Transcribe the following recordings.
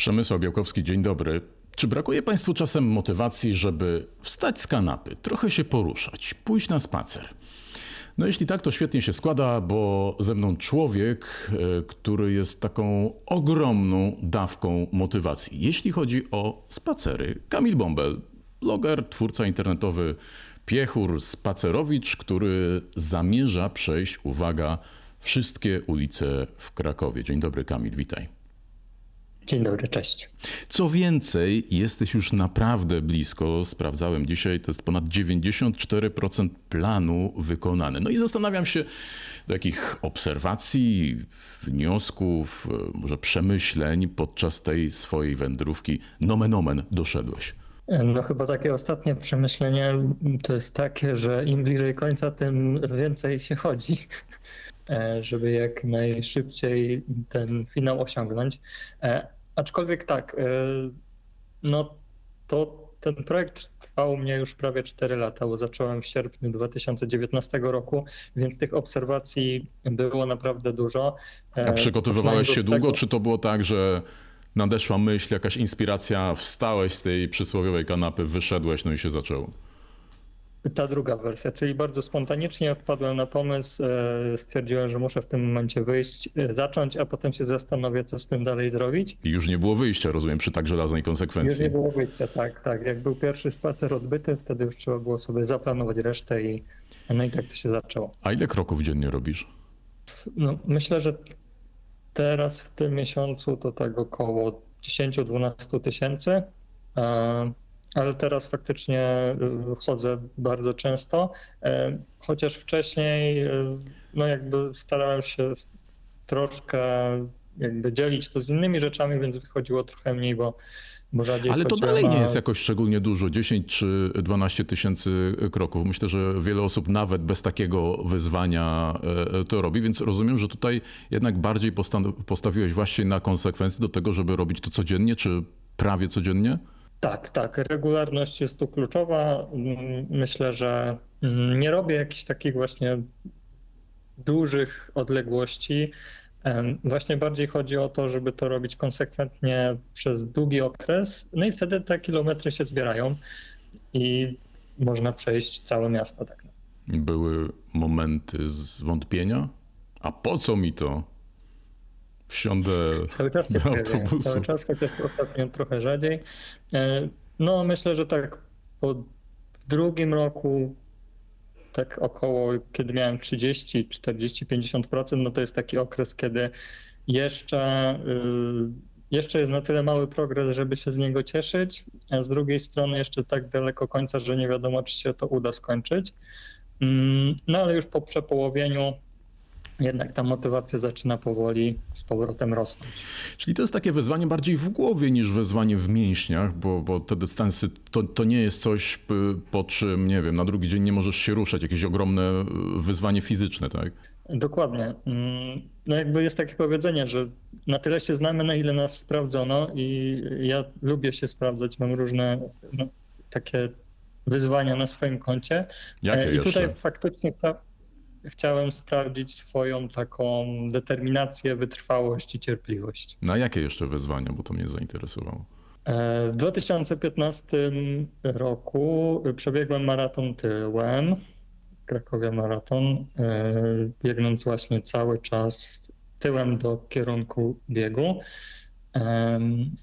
Przemysław Białkowski, dzień dobry. Czy brakuje Państwu czasem motywacji, żeby wstać z kanapy, trochę się poruszać, pójść na spacer? No jeśli tak, to świetnie się składa, bo ze mną człowiek, e, który jest taką ogromną dawką motywacji. Jeśli chodzi o spacery, Kamil Bąbel, bloger, twórca internetowy, piechur, spacerowicz, który zamierza przejść, uwaga, wszystkie ulice w Krakowie. Dzień dobry Kamil, witaj. Dzień dobry, cześć. Co więcej, jesteś już naprawdę blisko. Sprawdzałem dzisiaj, to jest ponad 94% planu wykonany. No i zastanawiam się, do jakich obserwacji, wniosków, może przemyśleń podczas tej swojej wędrówki nomen omen doszedłeś. No chyba takie ostatnie przemyślenie to jest takie, że im bliżej końca, tym więcej się chodzi. E, żeby jak najszybciej ten finał osiągnąć. E, aczkolwiek tak, e, no to ten projekt trwał mnie już prawie 4 lata, bo zacząłem w sierpniu 2019 roku, więc tych obserwacji było naprawdę dużo. A przygotowywałeś się długo, tego... czy to było tak, że nadeszła myśl, jakaś inspiracja, wstałeś z tej przysłowiowej kanapy, wyszedłeś, no i się zaczęło? Ta druga wersja, czyli bardzo spontanicznie wpadłem na pomysł, e, stwierdziłem, że muszę w tym momencie wyjść, e, zacząć, a potem się zastanowię, co z tym dalej zrobić. I już nie było wyjścia, rozumiem, przy tak żelaznej konsekwencji. Już nie było wyjścia, tak, tak. Jak był pierwszy spacer odbyty, wtedy już trzeba było sobie zaplanować resztę i no i tak to się zaczęło. A ile kroków dziennie robisz? No, myślę, że teraz w tym miesiącu to tak około 10-12 tysięcy ale teraz faktycznie y, chodzę bardzo często, y, chociaż wcześniej y, no jakby starałem się troszkę jakby dzielić to z innymi rzeczami, więc wychodziło trochę mniej, bo, Ale to dalej nie jest jakoś szczególnie dużo, 10 czy 12 tysięcy kroków. Myślę, że wiele osób nawet bez takiego wyzwania to robi, więc rozumiem, że tutaj jednak bardziej postawiłeś właśnie na konsekwencje do tego, żeby robić to codziennie, czy prawie codziennie? Tak, tak. Regularność jest tu kluczowa. Myślę, że nie robię jakichś takich właśnie dużych odległości. Właśnie bardziej chodzi o to, żeby to robić konsekwentnie przez długi okres, no i wtedy te kilometry się zbierają i można przejść całe miasto. Tak. Były momenty zwątpienia? A po co mi to? Wsiądę cały czas do autobusu. Cały czas, chociaż ostatnio trochę rzadziej. E, no myślę, że tak po drugim roku tak około, kiedy miałem 30, 40, 50%, no to jest taki okres, kiedy jeszcze, y, jeszcze jest na tyle mały progres, żeby się z niego cieszyć, a z drugiej strony jeszcze tak daleko końca, że nie wiadomo, czy się to uda skończyć. Mm, no ale już po przepołowieniu jednak ta motywacja zaczyna powoli z powrotem rosnąć. Czyli to jest takie wyzwanie bardziej w głowie niż wyzwanie w mięśniach, bo, bo te dystansy to, to nie jest coś, po czym, nie wiem, na drugi dzień nie możesz się ruszać, jakieś ogromne wyzwanie fizyczne, tak? Dokładnie. Mm, no jakby jest takie powiedzenie, że na tyle się znamy, na ile nas sprawdzono i ja lubię się sprawdzać, mam różne no, takie wyzwania na swoim koncie. Jakie e, I jeszcze? tutaj faktycznie ta, chciałem sprawdzić swoją taką determinację, wytrwałość i cierpliwość. Na jakie jeszcze wyzwania, bo to mnie zainteresowało? E, w 2015 roku przebiegłem maraton tyłem, Krakowia Maraton, e, biegnąc właśnie cały czas tyłem do kierunku biegu.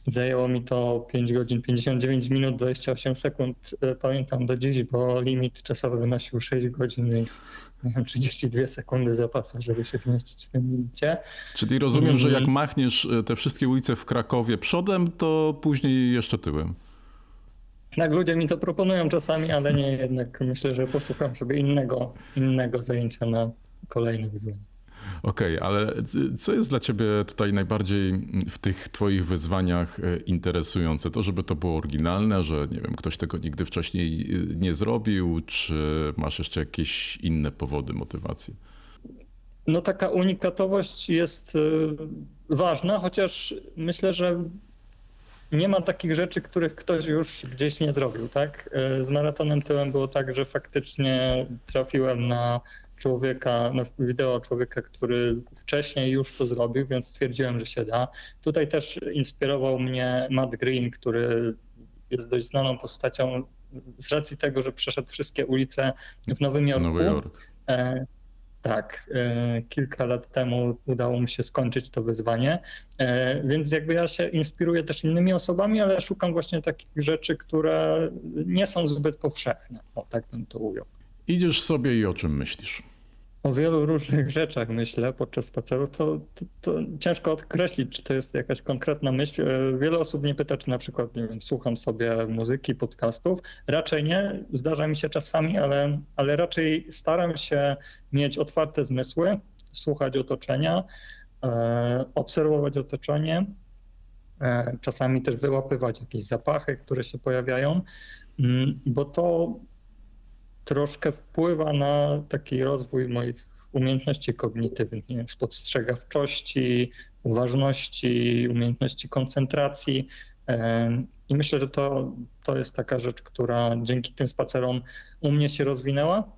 Zajęło mi to 5 godzin 59 minut 28 sekund. E, pamiętam do dziś, bo limit czasowy wynosił 6 godzin, więc miałem 32 sekundy zapasu, żeby się zmieścić w tym limicie. Czyli rozumiem, że jak mm. machniesz e, te wszystkie ulice w Krakowie przodem, to później jeszcze tyłem. Tak, ludzie mi to proponują czasami, ale nie, jednak myślę, że poszukam sobie innego, innego zajęcia na kolejne wyzwanie. Okej, okay, ale co jest dla ciebie tutaj najbardziej w tych twoich wyzwaniach e, interesujące? To, żeby to było oryginalne, że nie wiem, ktoś tego nigdy wcześniej e, nie zrobił, czy masz jeszcze jakieś inne powody, motywacje? No taka unikatowość jest e, ważna, chociaż myślę, że nie ma takich rzeczy, których ktoś już gdzieś nie zrobił, tak? Z maratonem tyłem było tak, że faktycznie trafiłem na człowieka, no, wideo człowieka, który wcześniej już to zrobił, więc stwierdziłem, że się da. Tutaj też inspirował mnie Matt Green, który jest dość znaną postacią z racji tego, że przeszedł wszystkie ulice w Nowym Jorku. Nowy Jork. E, tak, e, kilka lat temu udało mi się skończyć to wyzwanie, e, więc jakby ja się inspiruję też innymi osobami, ale szukam właśnie takich rzeczy, które nie są zbyt powszechne. O, tak bym to ujął. Idziesz sobie i o czym myślisz? o wielu różnych rzeczach myślę podczas spaceru, to, to, to, ciężko określić, czy to jest jakaś konkretna myśl. E, wiele osób mnie pyta, czy na przykład, nie wiem, słucham sobie muzyki, podcastów. Raczej nie, zdarza mi się czasami, ale, ale raczej staram się mieć otwarte zmysły, słuchać otoczenia, e, obserwować otoczenie, e, czasami też wyłapywać jakieś zapachy, które się pojawiają, mm, bo to troszkę wpływa na taki rozwój moich umiejętności kognitywnych, spostrzegawczości, uważności, umiejętności koncentracji. I myślę, że to, to jest taka rzecz, która dzięki tym spacerom u mnie się rozwinęła.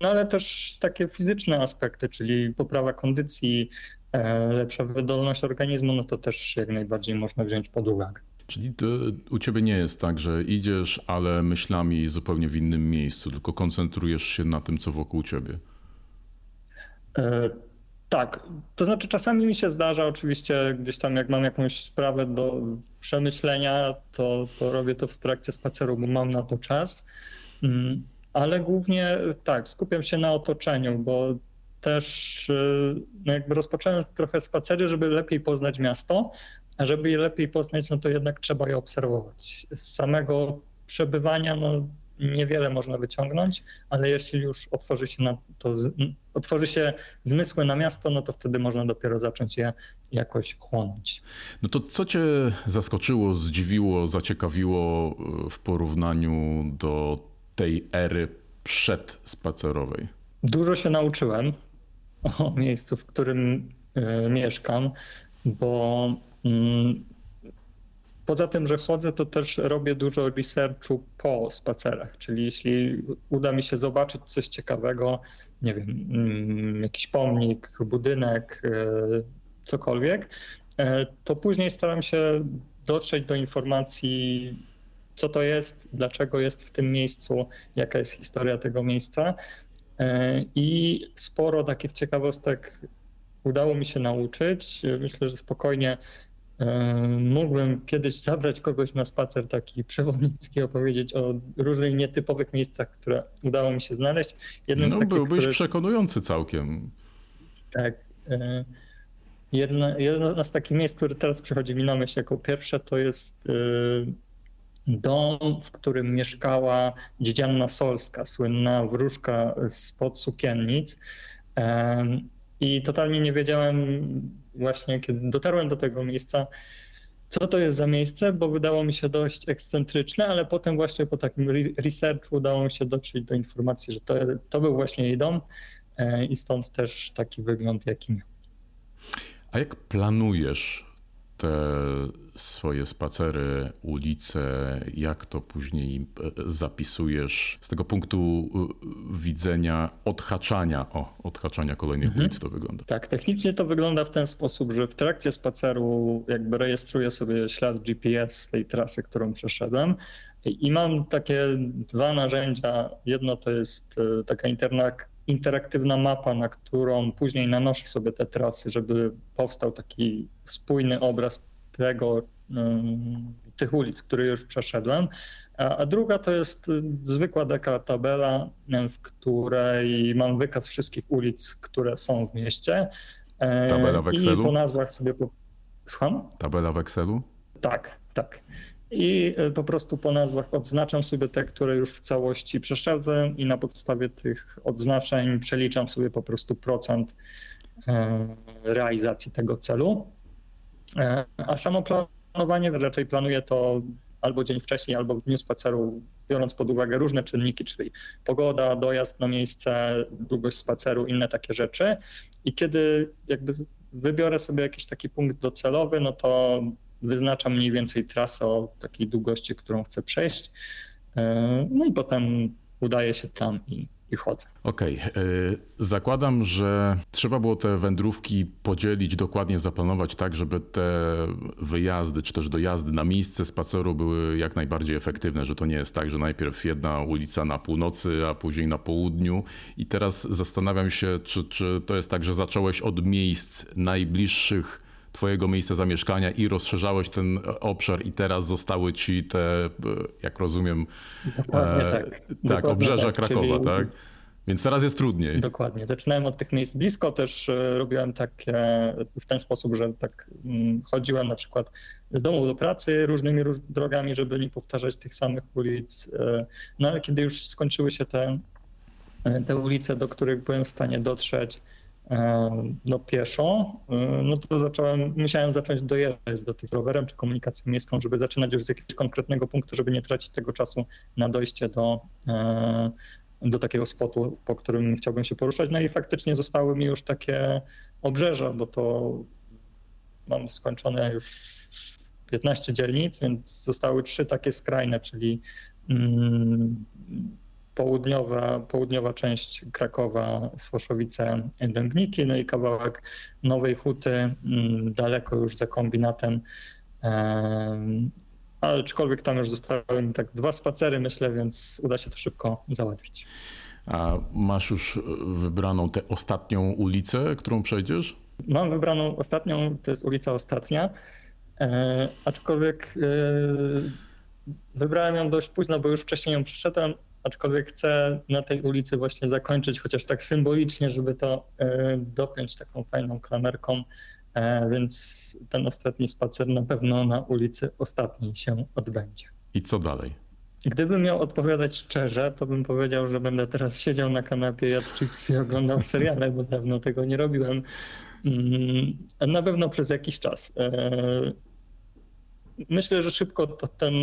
No ale też takie fizyczne aspekty, czyli poprawa kondycji, e, lepsza wydolność organizmu, no to też jak najbardziej można wziąć pod uwagę. Czyli u ciebie nie jest tak, że idziesz, ale myślami zupełnie w innym miejscu, tylko koncentrujesz się na tym, co wokół ciebie. E, tak, to znaczy czasami mi się zdarza, oczywiście gdzieś tam jak mam jakąś sprawę do przemyślenia, to, to robię to w trakcie spaceru, bo mam na to czas. Mm, ale głównie tak, skupiam się na otoczeniu, bo też e, no jakby rozpocząłem trochę spacery, żeby lepiej poznać miasto, żeby je lepiej poznać, no to jednak trzeba je obserwować. Z samego przebywania no, niewiele można wyciągnąć, ale jeśli już otworzy się, na to, otworzy się zmysły na miasto, no to wtedy można dopiero zacząć je jakoś chłonąć. No to co cię zaskoczyło, zdziwiło, zaciekawiło e, w porównaniu do tej ery przedspacerowej? Dużo się nauczyłem o miejscu, w którym y, mieszkam, bo poza tym, że chodzę, to też robię dużo researchu po spacerach, czyli jeśli uda mi się zobaczyć coś ciekawego, nie wiem, mm, jakiś pomnik, budynek, e, cokolwiek, e, to później staram się dotrzeć do informacji, co to jest, dlaczego jest w tym miejscu, jaka jest historia tego miejsca. E, I sporo takich ciekawostek udało mi się nauczyć. Myślę, że spokojnie Mógłbym kiedyś zabrać kogoś na spacer taki przewodnicki, opowiedzieć o różnych nietypowych miejscach, które udało mi się znaleźć. Jednym no, takich, byłbyś które... przekonujący całkiem. Tak. E, jedno, jedno z takich miejsc, które teraz przychodzi mi na myśl jako pierwsze, to jest e, dom, w którym mieszkała dziedzianna Solska, słynna wróżka spod sukiennic. I totalnie nie wiedziałem właśnie, kiedy dotarłem do tego miejsca, co to jest za miejsce, bo wydało mi się dość ekscentryczne, ale potem właśnie po takim researchu udało mi się dotrzeć do informacji, że to, to był właśnie jej dom e, i stąd też taki wygląd, jaki miał. A jak planujesz te swoje spacery, ulice, jak to później e, zapisujesz z tego punktu e, widzenia odhaczania, o, odhaczania kolejnych mhm. ulic to wygląda? Tak, technicznie to wygląda w ten sposób, że w trakcie spaceru jakby rejestruję sobie ślad GPS tej trasy, którą przeszedłem i mam takie dwa narzędzia. Jedno to jest e, taka interaktywna mapa, na którą później nanoszę sobie te trasy, żeby powstał taki spójny obraz tego, tych ulic, które już przeszedłem. A druga to jest zwykła deka tabela, w której mam wykaz wszystkich ulic, które są w mieście. Tabela w Excelu? I po nazwach sobie... Po... Słucham? Tabela w Excelu? Tak, tak. I e, po prostu po nazwach odznaczam sobie te, które już w całości przeszedłem i na podstawie tych odznaczeń przeliczam sobie po prostu procent e, realizacji tego celu. E, a samo planowanie raczej planuję to albo dzień wcześniej, albo w dniu spaceru, biorąc pod uwagę różne czynniki, czyli pogoda, dojazd na miejsce, długość spaceru, inne takie rzeczy. I kiedy jakby wybiorę sobie jakiś taki punkt docelowy, no to wyznaczam mniej więcej trasę o takiej długości, którą chcę przejść. E, no i potem udaje się tam i, i chodzę. Okej, okay. zakładam, że trzeba było te wędrówki podzielić, dokładnie zaplanować tak, żeby te wyjazdy czy też dojazdy na miejsce spaceru były jak najbardziej efektywne, że to nie jest tak, że najpierw jedna ulica na północy, a później na południu. I teraz zastanawiam się, czy, czy to jest tak, że zacząłeś od miejsc najbliższych twojego miejsca zamieszkania i rozszerzałeś ten obszar i teraz zostały ci te, jak rozumiem, Dokładnie e, tak. tak, Dokładnie obrzeża tak, Krakowa, czyli... tak? Więc teraz jest trudniej. Dokładnie. Zaczynałem od tych miejsc blisko, też e, robiłem tak w ten sposób, że tak mm, chodziłem na przykład z domu do pracy różnymi drogami, żeby nie powtarzać tych samych ulic. E, no ale kiedy już skończyły się te, e, te ulice, do których byłem w stanie dotrzeć, no pieszo, no to zacząłem, musiałem zacząć dojeżdżać do tych rowerem czy komunikacją miejską, żeby zaczynać już z jakiegoś konkretnego punktu, żeby nie tracić tego czasu na dojście do, do takiego spotu, po którym chciałbym się poruszać. No i faktycznie zostały mi już takie obrzeża, bo to mam skończone już 15 dzielnic, więc zostały trzy takie skrajne, czyli mm, południowa, południowa część Krakowa, Swoszowice, Dębniki, no i kawałek Nowej Huty, mm, daleko już za kombinatem. Ale aczkolwiek tam już zostały mi tak dwa spacery, myślę, więc uda się to szybko załatwić. A masz już wybraną tę ostatnią ulicę, którą przejdziesz? Mam wybraną ostatnią, to jest ulica Ostatnia, e, aczkolwiek e, wybrałem ją dość późno, bo już wcześniej ją przeszedłem, aczkolwiek chcę na tej ulicy właśnie zakończyć, chociaż tak symbolicznie, żeby to e, dopiąć taką fajną klamerką, e, więc ten ostatni spacer na pewno na ulicy Ostatniej się odbędzie. I co dalej? Gdybym miał odpowiadać szczerze, to bym powiedział, że będę teraz siedział na kanapie, jadł chipsy i oglądał seriale, bo dawno tego nie robiłem. Mm, na pewno przez jakiś czas. E, myślę, że szybko to ten,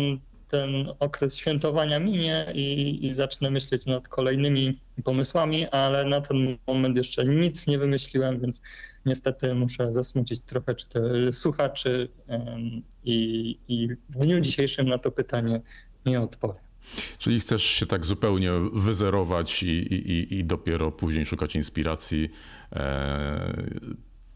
ten okres świętowania minie i, i zacznę myśleć nad kolejnymi pomysłami, ale na ten moment jeszcze nic nie wymyśliłem, więc niestety muszę zasmucić trochę czy słuchaczy i, i w dniu dzisiejszym na to pytanie nie odpowiem. Czyli chcesz się tak zupełnie wyzerować i, i, i dopiero później szukać inspiracji.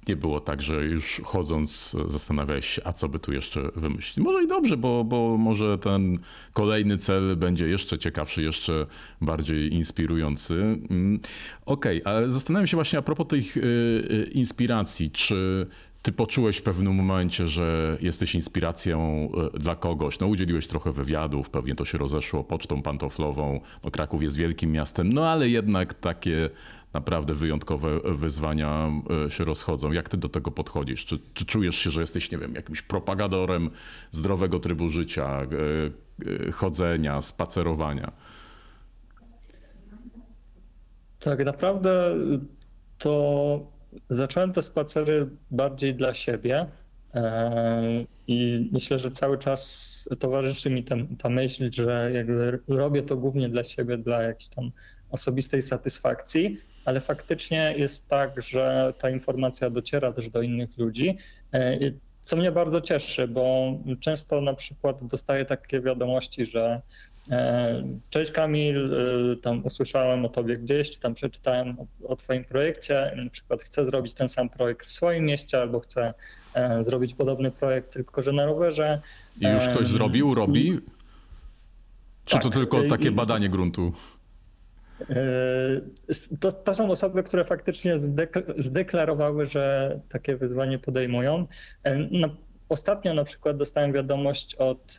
E, nie było tak, że już chodząc zastanawiałeś się, a co by tu jeszcze wymyślić. Może i dobrze, bo, bo może ten kolejny cel będzie jeszcze ciekawszy, jeszcze bardziej inspirujący. Mm, okej, okay, ale zastanawiam się właśnie a propos tych y, y, inspiracji, czy ty poczułeś w pewnym momencie, że jesteś inspiracją e, dla kogoś. No, udzieliłeś trochę wywiadów, pewnie to się rozeszło pocztą pantoflową. No, Kraków jest wielkim miastem, no ale jednak takie naprawdę wyjątkowe wyzwania e, się rozchodzą. Jak ty do tego podchodzisz? Czy, czy czujesz się, że jesteś, nie wiem, jakimś propagatorem zdrowego trybu życia, e, chodzenia, spacerowania? Tak naprawdę to Zacząłem te spacery bardziej dla siebie e, i myślę, że cały czas towarzyszy mi ta, ta myśl, że jakby robię to głównie dla siebie, dla jakiejś tam osobistej satysfakcji, ale faktycznie jest tak, że ta informacja dociera też do innych ludzi. E, co mnie bardzo cieszy, bo często na przykład dostaję takie wiadomości, że cześć Kamil, e, tam usłyszałem o tobie gdzieś, czy tam przeczytałem o, o twoim projekcie, na przykład chcę zrobić ten sam projekt w swoim mieście, albo chcę e, zrobić podobny projekt, tylko że na rowerze. I już ktoś zrobił, robi? Czy tak, to tylko takie badanie gruntu? To, to, są osoby, które faktycznie zdeklarowały, że takie wyzwanie podejmują. Ostatnio na przykład dostałem wiadomość od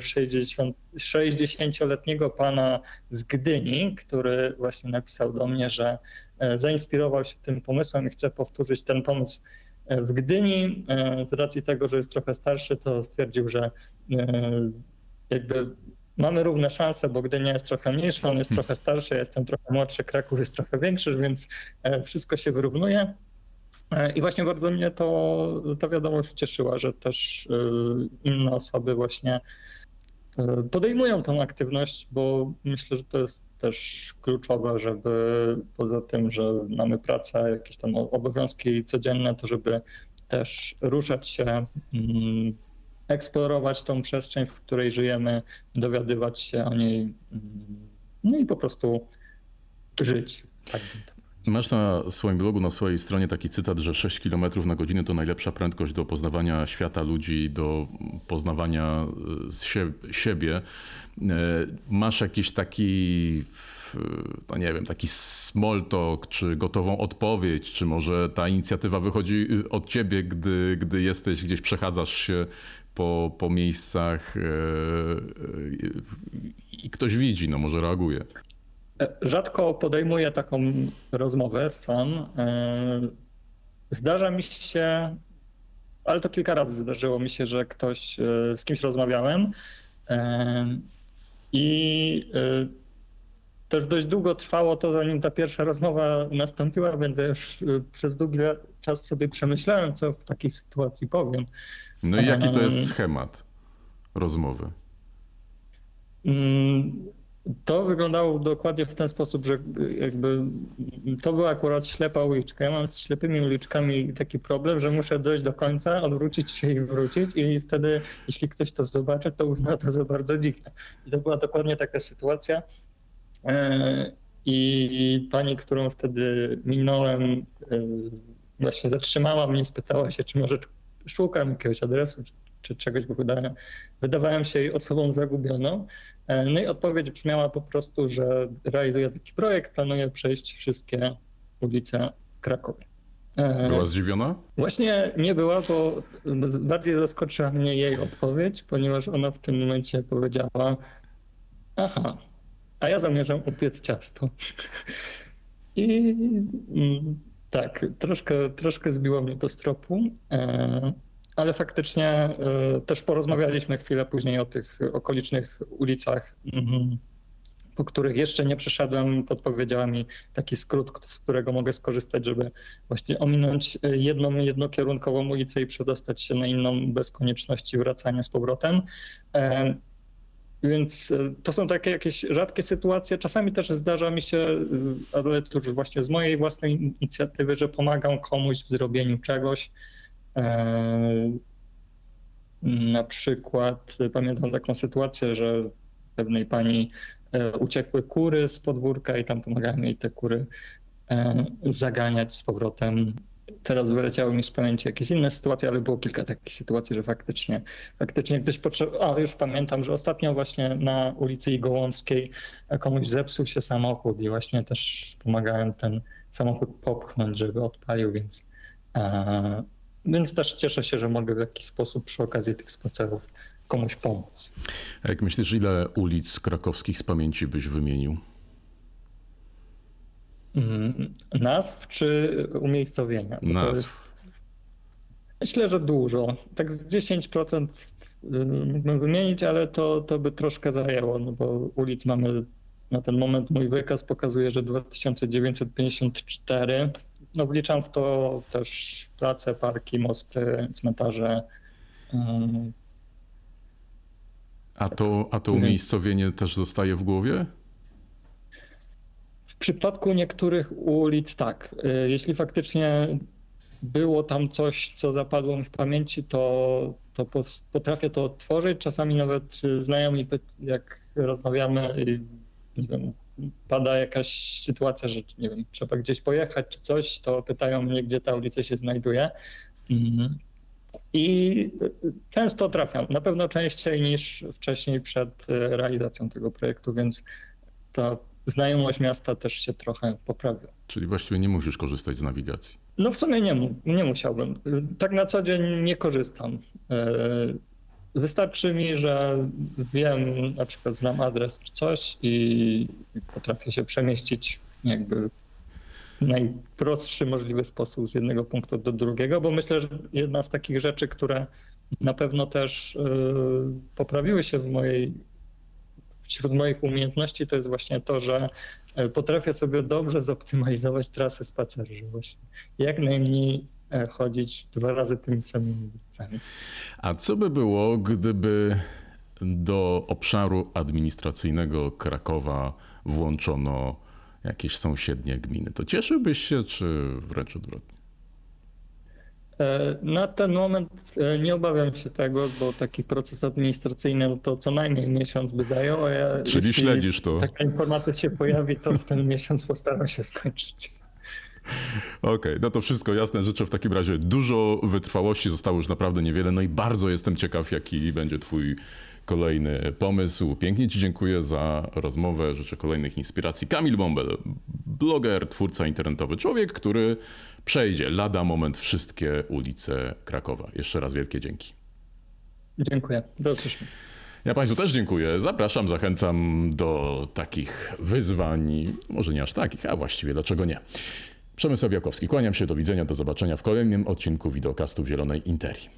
60, e, 60-letniego pana z Gdyni, który właśnie napisał do mnie, że e, zainspirował się tym pomysłem i chce powtórzyć ten pomysł e, w Gdyni. Z racji tego, że jest trochę starszy, to stwierdził, że jakby mamy równe szanse, bo Gdynia jest trochę mniejsza, on jest trochę starszy, ja jestem trochę młodszy, Kraków jest trochę większy, więc wszystko się wyrównuje. E, I właśnie bardzo mnie to, ta wiadomość cieszyła, że też e, inne osoby właśnie e, podejmują tą aktywność, bo myślę, że to jest też kluczowe, żeby poza tym, że mamy pracę, jakieś tam obowiązki codzienne, to żeby też ruszać się, mm, eksplorować tą przestrzeń, w której żyjemy, dowiadywać się o niej, mm, no i po prostu żyć. Tak Masz na swoim blogu, na swojej stronie taki cytat, że 6 km na godzinę to najlepsza prędkość do poznawania świata ludzi, do poznawania e, siebie. E, masz jakiś taki, no nie wiem, taki small talk, czy gotową odpowiedź, czy może ta inicjatywa wychodzi od ciebie, gdy, gdy jesteś gdzieś, przechadzasz się po, po miejscach e, i ktoś widzi, no może reaguje. Rzadko podejmuję taką rozmowę sam. E, zdarza mi się, ale to kilka razy zdarzyło mi się, że ktoś e, z kimś rozmawiałem e, i też dość długo trwało to, zanim ta pierwsza rozmowa nastąpiła, więc ja już przez długi czas sobie przemyślałem, co w takiej sytuacji powiem. No i jaki to jest schemat rozmowy? To wyglądało dokładnie w ten sposób, że jakby to była akurat ślepa uliczka. Ja mam z ślepymi uliczkami taki problem, że muszę dojść do końca, odwrócić się i wrócić i wtedy, jeśli ktoś to zobaczy, to uzna to za bardzo dziwne. I to była dokładnie taka sytuacja. E, I pani, którą wtedy minąłem, e, właśnie zatrzymała mnie, spytała się, czy może szukam jakiegoś adresu, czy czegoś, bo wydawałem, wydawałem się jej osobą zagubioną. E, no i odpowiedź brzmiała po prostu, że realizuję taki projekt, planuję przejść wszystkie ulice w Krakowie. E, była zdziwiona? Właśnie nie była, bo bardziej zaskoczyła mnie jej odpowiedź, ponieważ ona w tym momencie powiedziała: Aha, a ja zamierzam upiec ciasto. I mm, tak, troszkę, troszkę zbiło mnie to z tropu. Ale faktycznie e, też porozmawialiśmy chwilę później o tych okolicznych ulicach, mhm, po których jeszcze nie przeszedłem. Podpowiedziała mi taki skrót, z którego mogę skorzystać, żeby właśnie ominąć jedną jednokierunkową ulicę i przedostać się na inną bez konieczności wracania z powrotem. E, więc e, to są takie jakieś rzadkie sytuacje. Czasami też zdarza mi się, ale to już właśnie z mojej własnej inicjatywy, że pomagam komuś w zrobieniu czegoś. E, na przykład pamiętam taką sytuację, że pewnej pani e, uciekły kury z podwórka i tam pomagałem jej te kury e, zaganiać z powrotem. Teraz wyleciały mi z pamięci jakieś inne sytuacje, ale było kilka takich sytuacji, że faktycznie, faktycznie ktoś potrzebował. A już pamiętam, że ostatnio właśnie na ulicy Igołomskiej komuś zepsuł się samochód i właśnie też pomagałem ten samochód popchnąć, żeby odpalił, więc więc też cieszę się, że mogę w jakiś sposób przy okazji tych spacerów komuś pomóc. A jak myślisz, ile ulic krakowskich z pamięci byś wymienił? Mm, nazw czy umiejscowienia? Nazw. Jest... Myślę, że dużo. Tak z 10% y, mógłbym wymienić, ale to, to by troszkę zajęło, no bo ulic mamy na ten moment mój wykaz pokazuje, że 2954 no wliczam w to też place, parki, mosty, cmentarze. A to, a to umiejscowienie też zostaje w głowie? W przypadku niektórych ulic tak. Jeśli faktycznie było tam coś, co zapadło mi w pamięci, to, to potrafię to odtworzyć. Czasami nawet znajomi, jak rozmawiamy, nie wiem, pada jakaś sytuacja, że nie wiem, trzeba gdzieś pojechać czy coś, to pytają mnie, gdzie ta ulica się znajduje. Mhm. I często trafiam, na pewno częściej niż wcześniej przed e, realizacją tego projektu, więc ta znajomość miasta też się trochę poprawia. Czyli właściwie nie musisz korzystać z nawigacji. No w sumie nie, nie musiałbym. Tak na co dzień nie korzystam. Wystarczy mi, że wiem, na przykład znam adres czy coś i potrafię się przemieścić jakby w najprostszy możliwy sposób z jednego punktu do drugiego, bo myślę, że jedna z takich rzeczy, które na pewno też y, poprawiły się w mojej, wśród moich umiejętności, to jest właśnie to, że y, potrafię sobie dobrze zoptymalizować trasy spaceru, że właśnie. Jak najmniej chodzić dwa razy tymi samymi ulicami. A co by było, gdyby do obszaru administracyjnego Krakowa włączono jakieś sąsiednie gminy? To cieszyłbyś się, czy wręcz odwrotnie? E, na ten moment e, nie obawiam się tego, bo taki proces administracyjny no to co najmniej miesiąc by zajął. A ja, Czyli śledzisz to. Taka informacja się pojawi, to w ten miesiąc postaram się skończyć. Okej, okay, no to wszystko jasne. Życzę w takim razie dużo wytrwałości. Zostało już naprawdę niewiele. No i bardzo jestem ciekaw, jaki będzie Twój kolejny pomysł. Pięknie Ci dziękuję za rozmowę. Życzę kolejnych inspiracji. Kamil Bombel, bloger, twórca internetowy, człowiek, który przejdzie lada moment wszystkie ulice Krakowa. Jeszcze raz wielkie dzięki. Dziękuję. Do usłyszenia. Ja Państwu też dziękuję. Zapraszam, zachęcam do takich wyzwań, może nie aż takich, a właściwie dlaczego nie. Przemysław Jakowski, kłaniam się, do widzenia, do zobaczenia w kolejnym odcinku wideokastu w Zielonej Interii.